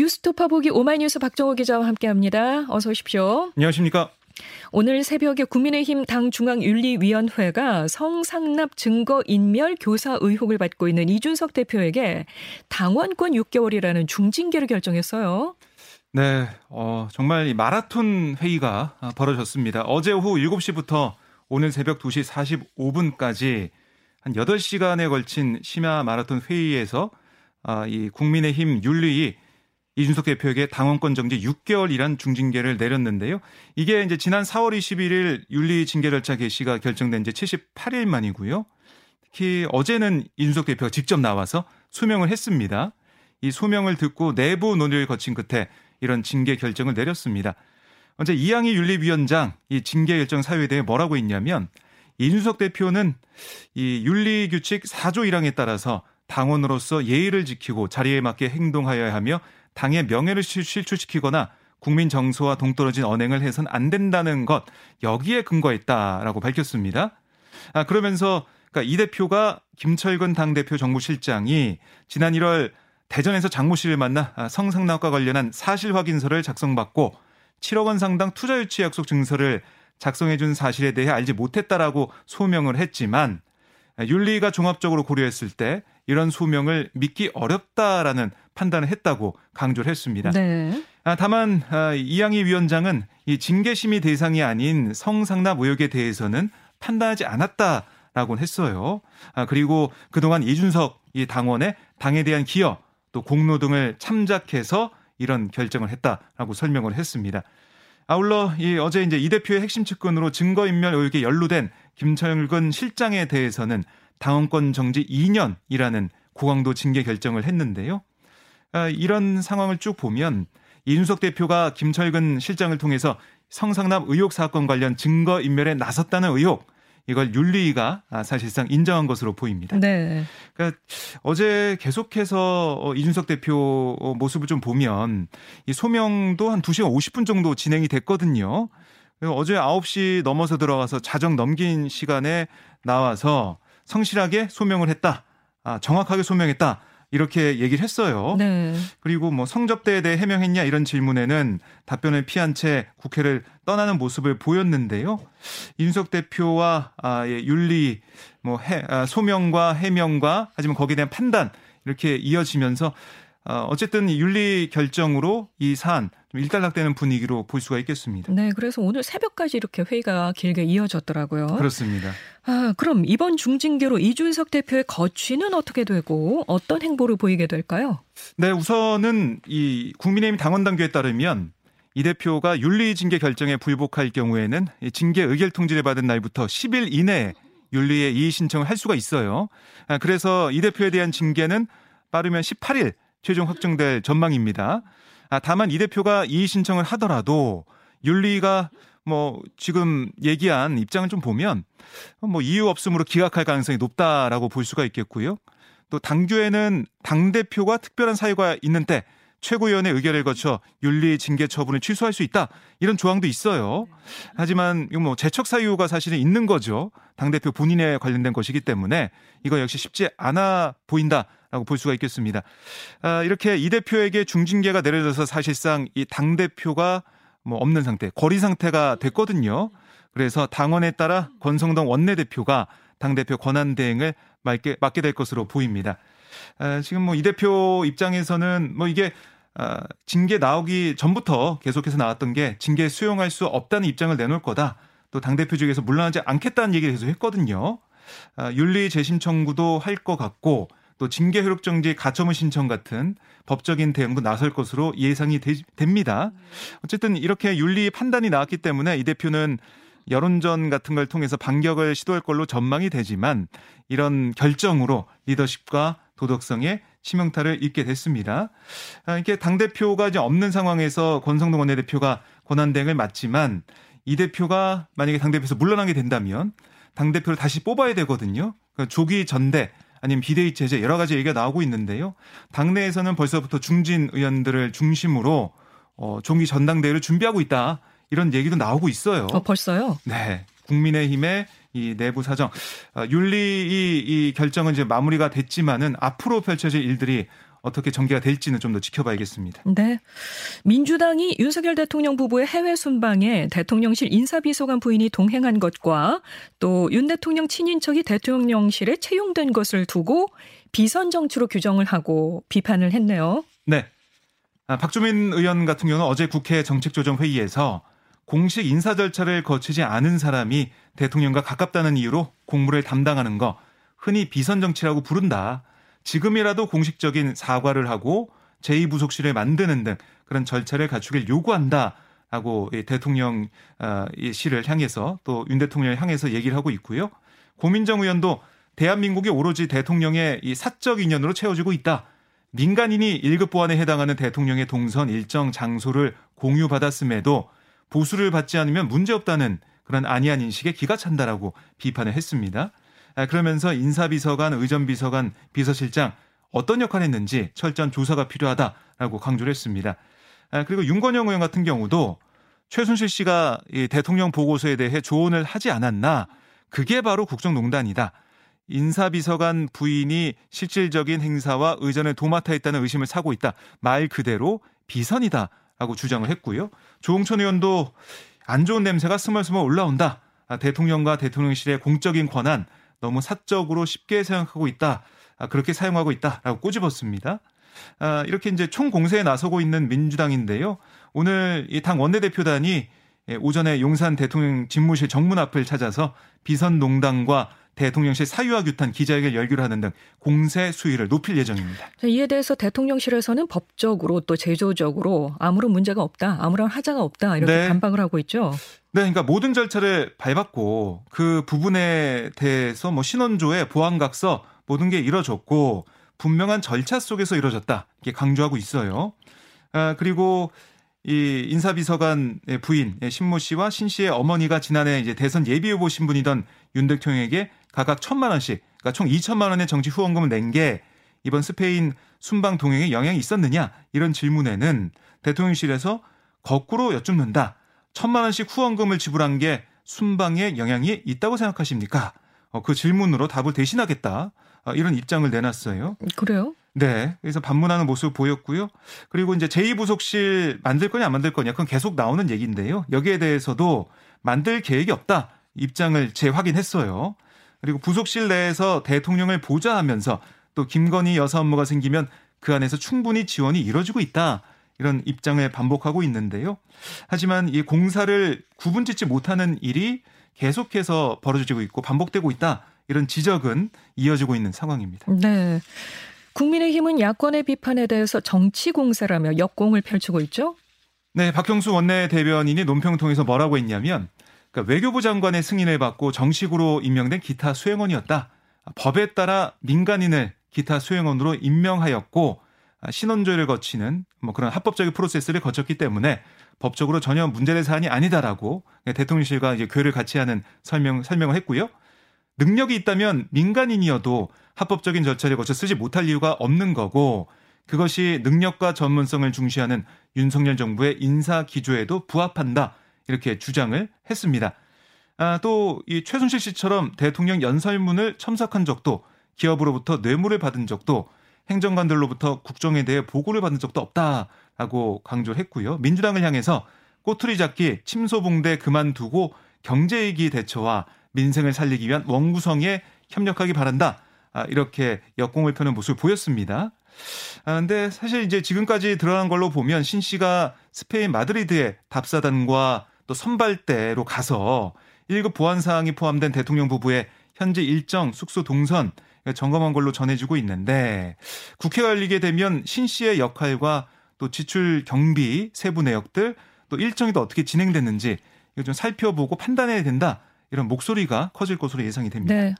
뉴스토파 보기 오마이뉴스 박정호 기자와 함께합니다. 어서 오십시오. 안녕하십니까? 오늘 새벽에 국민의힘 당 중앙윤리위원회가 성상납 증거 인멸 교사 의혹을 받고 있는 이준석 대표에게 당원권 6개월이라는 중징계를 결정했어요. 네, 어, 정말 이 마라톤 회의가 벌어졌습니다. 어제 오후 7시부터 오늘 새벽 2시 45분까지 한 8시간에 걸친 심야 마라톤 회의에서 아, 이 국민의힘 윤리위 이준석 대표에게 당원권 정지 6개월이란 중징계를 내렸는데요. 이게 이제 지난 4월 21일 윤리 징계 절차 개시가 결정된 지 78일 만이고요. 특히 어제는 이준석 대표가 직접 나와서 소명을 했습니다. 이 소명을 듣고 내부 논의를 거친 끝에 이런 징계 결정을 내렸습니다. 어제 이양희 윤리위원장 이 징계 결정 사유에 대해 뭐라고 했냐면 이준석 대표는 이 윤리 규칙 4조 1항에 따라서 당원으로서 예의를 지키고 자리에 맞게 행동하여야 하며 당의 명예를 실추시키거나 국민 정서와 동떨어진 언행을 해선 안 된다는 것 여기에 근거했다라고 밝혔습니다. 아 그러면서 그러니까 이 대표가 김철근 당 대표 정무실장이 지난 1월 대전에서 장모 씨를 만나 아, 성상납과 관련한 사실 확인서를 작성받고 7억 원 상당 투자 유치 약속 증서를 작성해 준 사실에 대해 알지 못했다라고 소명을 했지만 윤리가 종합적으로 고려했을 때 이런 소명을 믿기 어렵다라는 판단을 했다고 강조를 했습니다. 네. 아, 다만 아, 이양희 위원장은 이 징계심의 대상이 아닌 성상납 의혹에 대해서는 판단하지 않았다라고 했어요. 아, 그리고 그동안 이준석 이 당원의 당에 대한 기여 또 공로 등을 참작해서 이런 결정을 했다라고 설명을 했습니다. 아울러 이 어제 이제 이 대표의 핵심 측근으로 증거인멸 의혹에 연루된 김철근 실장에 대해서는 당원권 정지 2년이라는 고강도 징계 결정을 했는데요. 아, 이런 상황을 쭉 보면 이준석 대표가 김철근 실장을 통해서 성상납 의혹 사건 관련 증거 인멸에 나섰다는 의혹 이걸 윤리위가 아, 사실상 인정한 것으로 보입니다. 네. 그러니까 어제 계속해서 어, 이준석 대표 모습을 좀 보면 이 소명도 한 2시간 50분 정도 진행이 됐거든요. 어제 9시 넘어서 들어가서 자정 넘긴 시간에 나와서 성실하게 소명을 했다. 아, 정확하게 소명했다. 이렇게 얘기를 했어요. 네. 그리고 뭐 성접대에 대해 해명했냐 이런 질문에는 답변을 피한 채 국회를 떠나는 모습을 보였는데요. 윤석 대표와 아, 예, 윤리 뭐 해, 아, 소명과 해명과 하지만 거기에 대한 판단 이렇게 이어지면서 어, 어쨌든 윤리 결정으로 이 사안 좀 일단락되는 분위기로 볼 수가 있겠습니다. 네, 그래서 오늘 새벽까지 이렇게 회의가 길게 이어졌더라고요. 그렇습니다. 아, 그럼 이번 중징계로 이준석 대표의 거취는 어떻게 되고 어떤 행보를 보이게 될까요? 네, 우선은 이 국민의힘 당원 당규에 따르면 이 대표가 윤리 징계 결정에 불복할 경우에는 징계 의결 통지를 받은 날부터 10일 이내에 윤리에 이의 신청을 할 수가 있어요. 아, 그래서 이 대표에 대한 징계는 빠르면 18일 최종 확정될 전망입니다. 아, 다만 이 대표가 이의 신청을 하더라도 윤리가 뭐 지금 얘기한 입장을 좀 보면 뭐 이유 없음으로 기각할 가능성이 높다라고 볼 수가 있겠고요. 또 당규에는 당 대표가 특별한 사유가 있는 때 최고위원회 의결을 거쳐 윤리 징계 처분을 취소할 수 있다 이런 조항도 있어요. 하지만 이거 뭐 재척 사유가 사실은 있는 거죠. 당 대표 본인에 관련된 것이기 때문에 이거 역시 쉽지 않아 보인다. 라고 볼 수가 있겠습니다. 아, 이렇게 이 대표에게 중징계가 내려져서 사실상 이 당대표가 뭐 없는 상태, 거리 상태가 됐거든요. 그래서 당원에 따라 권성동 원내대표가 당대표 권한 대행을 맡게, 맡게 될 것으로 보입니다. 아, 지금 뭐 이 대표 입장에서는 뭐 이게 아, 징계 나오기 전부터 계속해서 나왔던 게 징계 수용할 수 없다는 입장을 내놓을 거다. 또 당대표 쪽에서 물러나지 않겠다는 얘기를 계속 했거든요. 아, 윤리 재심 청구도 할 것 같고 또 징계 효력 정지 가처분 신청 같은 법적인 대응도 나설 것으로 예상이 되, 됩니다. 어쨌든 이렇게 윤리 판단이 나왔기 때문에 이 대표는 여론전 같은 걸 통해서 반격을 시도할 걸로 전망이 되지만 이런 결정으로 리더십과 도덕성에 치명타를 입게 됐습니다. 아, 이렇게 당대표가 이제 없는 상황에서 권성동 원내대표가 권한대행을 맡지만 이 대표가 만약에 당대표에서 물러나게 된다면 당대표를 다시 뽑아야 되거든요. 그러니까 조기 전대 아니면 비대위 체제 여러 가지 얘기가 나오고 있는데요. 당내에서는 벌써부터 중진 의원들을 중심으로 어, 종기 전당대회를 준비하고 있다. 이런 얘기도 나오고 있어요. 어, 벌써요? 네. 국민의힘의 이 내부 사정, 어, 윤리 이, 이 결정은 이제 마무리가 됐지만은 앞으로 펼쳐질 일들이 어떻게 전개가 될지는 좀 더 지켜봐야겠습니다. 네. 민주당이 윤석열 대통령 부부의 해외 순방에 대통령실 인사비서관 부인이 동행한 것과 또 윤 대통령 친인척이 대통령실에 채용된 것을 두고 비선 정치로 규정을 하고 비판을 했네요. 네. 아, 박주민 의원 같은 경우는 어제 국회 정책조정회의에서 공식 인사 절차를 거치지 않은 사람이 대통령과 가깝다는 이유로 공무를 담당하는 거 흔히 비선 정치라고 부른다. 지금이라도 공식적인 사과를 하고 제2부속실을 만드는 등 그런 절차를 갖추길 요구한다. 라고 대통령 어, 실을 향해서 또 윤 대통령을 향해서 얘기를 하고 있고요. 고민정 의원도 대한민국이 오로지 대통령의 이 사적 인연으로 채워지고 있다. 민간인이 1급 보안에 해당하는 대통령의 동선 일정 장소를 공유받았음에도 보수를 받지 않으면 문제없다는 그런 안이한 인식에 기가 찬다라고 비판을 했습니다. 아, 그러면서 인사비서관, 의전비서관, 비서실장 어떤 역할을 했는지 철저한 조사가 필요하다라고 강조를 했습니다. 아, 그리고 윤건영 의원 같은 경우도 최순실 씨가 대통령 보고서에 대해 조언을 하지 않았나 그게 바로 국정농단이다. 인사비서관 부인이 실질적인 행사와 의전을 도맡아 있다는 의심을 사고 있다. 말 그대로 비선이다 라고 주장을 했고요. 조홍천 의원도 안 좋은 냄새가 스멀스멀 올라온다. 아, 대통령과 대통령실의 공적인 권한 너무 사적으로 쉽게 생각하고 있다. 아, 그렇게 사용하고 있다라고 꼬집었습니다. 아, 이렇게 이제 총 공세에 나서고 있는 민주당인데요. 오늘 이 당 원내대표단이 예, 오전에 용산 대통령 집무실 정문 앞을 찾아서 비선 농단과 대통령실 사유와 규탄 기자회견 열기로 하는 등 공세 수위를 높일 예정입니다. 이에 대해서 대통령실에서는 법적으로 또 제조적으로 아무런 문제가 없다, 아무런 하자가 없다 이렇게 네. 반박을 하고 있죠. 네, 그러니까 모든 절차를 밟았고 그 부분에 대해서 뭐 신원조회, 보안각서 모든 게 이뤄졌고 분명한 절차 속에서 이루어졌다 이렇게 강조하고 있어요. 아, 그리고 이 인사비서관 부인 신모 씨와 신 씨의 어머니가 지난해 이제 대선 예비 후보 신분이던 윤 대통령에게 각각 천만 원씩, 그러니까 총 2천만 원의 정치 후원금을 낸 게 이번 스페인 순방 동행에 영향이 있었느냐 이런 질문에는 대통령실에서 거꾸로 여쭙는다. 천만 원씩 후원금을 지불한 게 순방에 영향이 있다고 생각하십니까? 어, 그 질문으로 답을 대신하겠다. 어, 이런 입장을 내놨어요. 그래요? 네. 그래서 반문하는 모습 보였고요. 그리고 이제 제2부속실 만들 거냐 안 만들 거냐 그건 계속 나오는 얘기인데요. 여기에 대해서도 만들 계획이 없다. 입장을 재확인했어요. 그리고 부속실 내에서 대통령을 보좌하면서 또 김건희 여사 업무가 생기면 그 안에서 충분히 지원이 이뤄지고 있다. 이런 입장을 반복하고 있는데요. 하지만 이 공사를 구분짓지 못하는 일이 계속해서 벌어지고 있고 반복되고 있다. 이런 지적은 이어지고 있는 상황입니다. 네. 국민의힘은 야권의 비판에 대해서 정치 공세라며 역공을 펼치고 있죠. 네, 박형수 원내 대변인이 논평 통해서 뭐라고 했냐면 그러니까 외교부 장관의 승인을 받고 정식으로 임명된 기타 수행원이었다. 법에 따라 민간인을 기타 수행원으로 임명하였고 신원조회를 거치는 뭐 그런 합법적인 프로세스를 거쳤기 때문에 법적으로 전혀 문제될 사안이 아니다라고 대통령실과 이제 교회를 같이 하는 설명 설명을 했고요. 능력이 있다면 민간인이어도 합법적인 절차를 거쳐 쓰지 못할 이유가 없는 거고 그것이 능력과 전문성을 중시하는 윤석열 정부의 인사 기조에도 부합한다. 이렇게 주장을 했습니다. 아, 또 이 최순실 씨처럼 대통령 연설문을 첨삭한 적도 기업으로부터 뇌물을 받은 적도 행정관들로부터 국정에 대해 보고를 받은 적도 없다라고 강조했고요. 민주당을 향해서 꼬투리 잡기, 침소봉대 그만두고 경제위기 대처와 민생을 살리기 위한 원구성에 협력하기 바란다. 아, 이렇게 역공을 펴는 모습을 보였습니다. 아, 근데 사실 이제 지금까지 드러난 걸로 보면 신 씨가 스페인 마드리드의 답사단과 또 선발대로 가서 1급 보안 사항이 포함된 대통령 부부의 현지 일정, 숙소 동선 점검한 걸로 전해지고 있는데 국회가 열리게 되면 신 씨의 역할과 또 지출 경비 세부 내역들 또 일정이 또 어떻게 진행됐는지 이거 좀 살펴보고 판단해야 된다. 이런 목소리가 커질 것으로 예상이 됩니다. 네.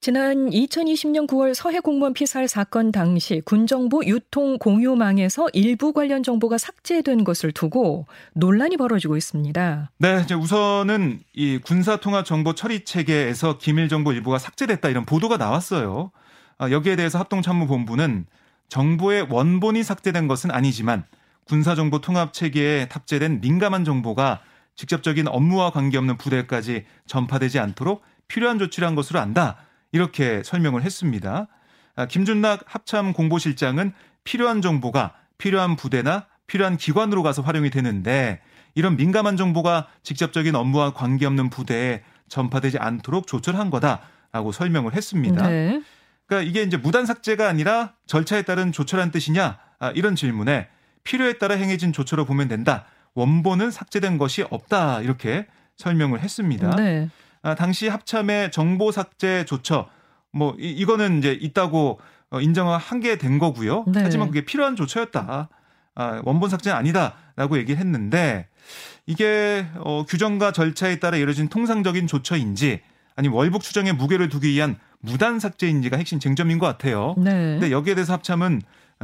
지난 2020년 9월 서해 공무원 피살 사건 당시 군정부 유통 공유망에서 일부 관련 정보가 삭제된 것을 두고 논란이 벌어지고 있습니다. 네, 이제 우선은 이 군사통합정보 처리 체계에서 기밀 정보 일부가 삭제됐다 이런 보도가 나왔어요. 아, 여기에 대해서 합동참모본부는 정보의 원본이 삭제된 것은 아니지만 군사정보 통합 체계에 탑재된 민감한 정보가 직접적인 업무와 관계없는 부대까지 전파되지 않도록 필요한 조치를 한 것으로 안다. 이렇게 설명을 했습니다. 아, 김준락 합참 공보실장은 필요한 정보가 필요한 부대나 필요한 기관으로 가서 활용이 되는데 이런 민감한 정보가 직접적인 업무와 관계없는 부대에 전파되지 않도록 조처를 한 거다라고 설명을 했습니다. 네. 그러니까 이게 이제 무단 삭제가 아니라 절차에 따른 조처란 뜻이냐 아, 이런 질문에 필요에 따라 행해진 조처로 보면 된다. 원본은 삭제된 것이 없다 이렇게 설명을 했습니다. 네. 아, 당시 합참의 정보 삭제 조처 뭐 이, 이거는 이제 있다고 어, 인정을 한 게 된 거고요. 네. 하지만 그게 필요한 조처였다. 아, 원본 삭제는 아니다라고 얘기를 했는데 이게 어, 규정과 절차에 따라 이루어진 통상적인 조처인지 아니면 월북 추정에 무게를 두기 위한 무단 삭제인지가 핵심 쟁점인 것 같아요. 네. 근데 여기에 대해서 합참은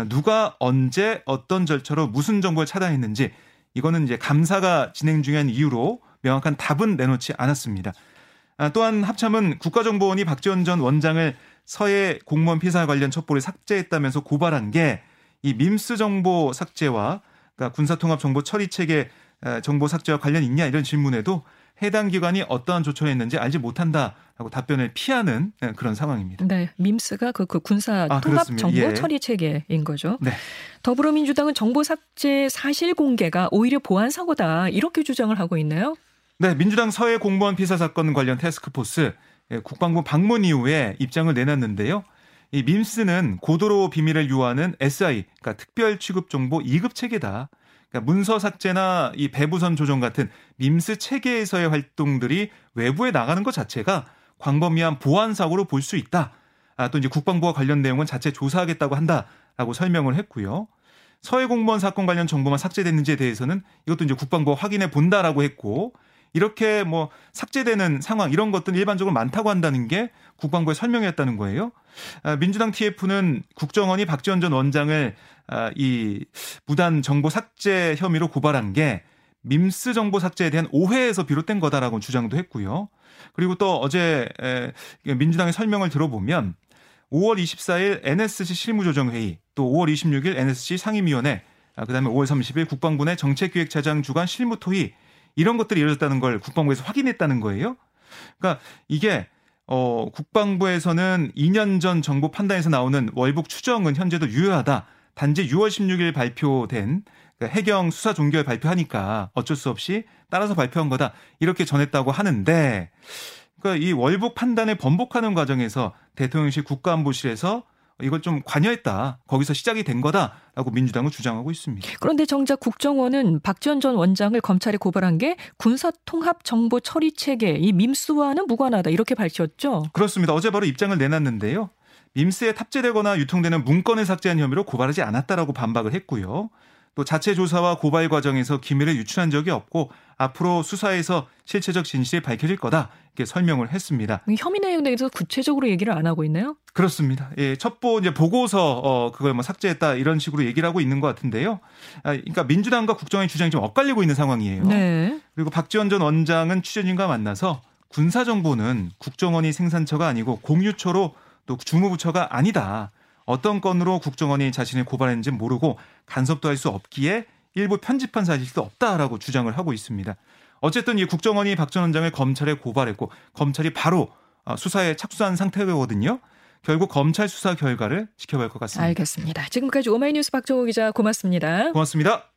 누가 언제 어떤 절차로 무슨 정보를 차단했는지 이거는 이제 감사가 진행 중인 이유로 명확한 답은 내놓지 않았습니다. 아, 또한 합참은 국가정보원이 박지원 전 원장을 서해 공무원 피살 관련 첩보를 삭제했다면서 고발한 게 이 밈스 정보 삭제와 그러니까 군사통합 정보 처리 체계 정보 삭제와 관련 있냐 이런 질문에도 해당 기관이 어떠한 조처를 했는지 알지 못한다라고 답변을 피하는 그런 상황입니다. 네, 밈스가 그, 그 군사 아, 통합 그렇습니다. 정보 예. 처리 체계인 거죠. 네. 더불어민주당은 정보 삭제 사실 공개가 오히려 보안 사고다 이렇게 주장을 하고 있나요? 네, 민주당 서해 공무원 피사 사건 관련 테스크포스 예, 국방부 방문 이후에 입장을 내놨는데요. 이 밈스는 고도로 비밀을 유하는 SI, 그러니까 특별 취급 정보 2급 체계다. 그러니까 문서 삭제나 이 배부선 조정 같은 밈스 체계에서의 활동들이 외부에 나가는 것 자체가 광범위한 보안 사고로 볼 수 있다. 아, 또 이제 국방부와 관련 내용은 자체 조사하겠다고 한다라고 설명을 했고요. 서해 공무원 사건 관련 정보만 삭제됐는지에 대해서는 이것도 이제 국방부가 확인해 본다라고 했고 이렇게 뭐 삭제되는 상황 이런 것들은 일반적으로 많다고 한다는 게 국방부의 설명이었다는 거예요. 아, 민주당 TF는 국정원이 박지원 전 원장을 아, 이 무단 정보 삭제 혐의로 고발한 게 밈스 정보 삭제에 대한 오해에서 비롯된 거다라고 주장도 했고요. 그리고 또 어제 민주당의 설명을 들어보면 5월 24일 NSC 실무조정회의, 또 5월 26일 NSC 상임위원회, 아, 그다음에 5월 30일 국방부 내 정책기획차장 주간 실무토의 이런 것들이 이루어졌다는 걸 국방부에서 확인했다는 거예요. 그러니까 이게 어, 국방부에서는 2년 전 정보 판단에서 나오는 월북 추정은 현재도 유효하다. 단지 6월 16일 발표된 그러니까 해경 수사 종결 발표하니까 어쩔 수 없이 따라서 발표한 거다. 이렇게 전했다고 하는데 그러니까 이 월북 판단을 번복하는 과정에서 대통령실 국가안보실에서 이걸 좀 관여했다. 거기서 시작이 된 거다라고 민주당은 주장하고 있습니다. 그런데 정작 국정원은 박지원 전 원장을 검찰에 고발한 게 군사통합 정보 처리 체계 이 밈스와는 무관하다 이렇게 밝혔죠. 그렇습니다. 어제 바로 입장을 내놨는데요. 밈스에 탑재되거나 유통되는 문건을 삭제한 혐의로 고발하지 않았다라고 반박을 했고요. 또 자체 조사와 고발 과정에서 기밀을 유출한 적이 없고 앞으로 수사에서 실체적 진실이 밝혀질 거다 이렇게 설명을 했습니다. 혐의 내용에 대해서 구체적으로 얘기를 안 하고 있나요? 그렇습니다. 예, 첩보 이제 보고서 어 그걸 뭐 삭제했다 이런 식으로 얘기를 하고 있는 것 같은데요. 아, 그러니까 민주당과 국정의 주장이 좀 엇갈리고 있는 상황이에요. 네. 그리고 박지원 전 원장은 취재진과 만나서 군사 정보는 국정원이 생산처가 아니고 공유처로 또 주무부처가 아니다. 어떤 건으로 국정원이 자신을 고발했는지 모르고 간섭도 할 수 없기에 일부 편집한 사실도 없다라고 주장을 하고 있습니다. 어쨌든 이 국정원이 박 전 원장을 검찰에 고발했고 검찰이 바로 어, 수사에 착수한 상태거든요. 결국 검찰 수사 결과를 지켜볼 것 같습니다. 알겠습니다. 지금까지 오마이뉴스 박정호 기자 고맙습니다. 고맙습니다.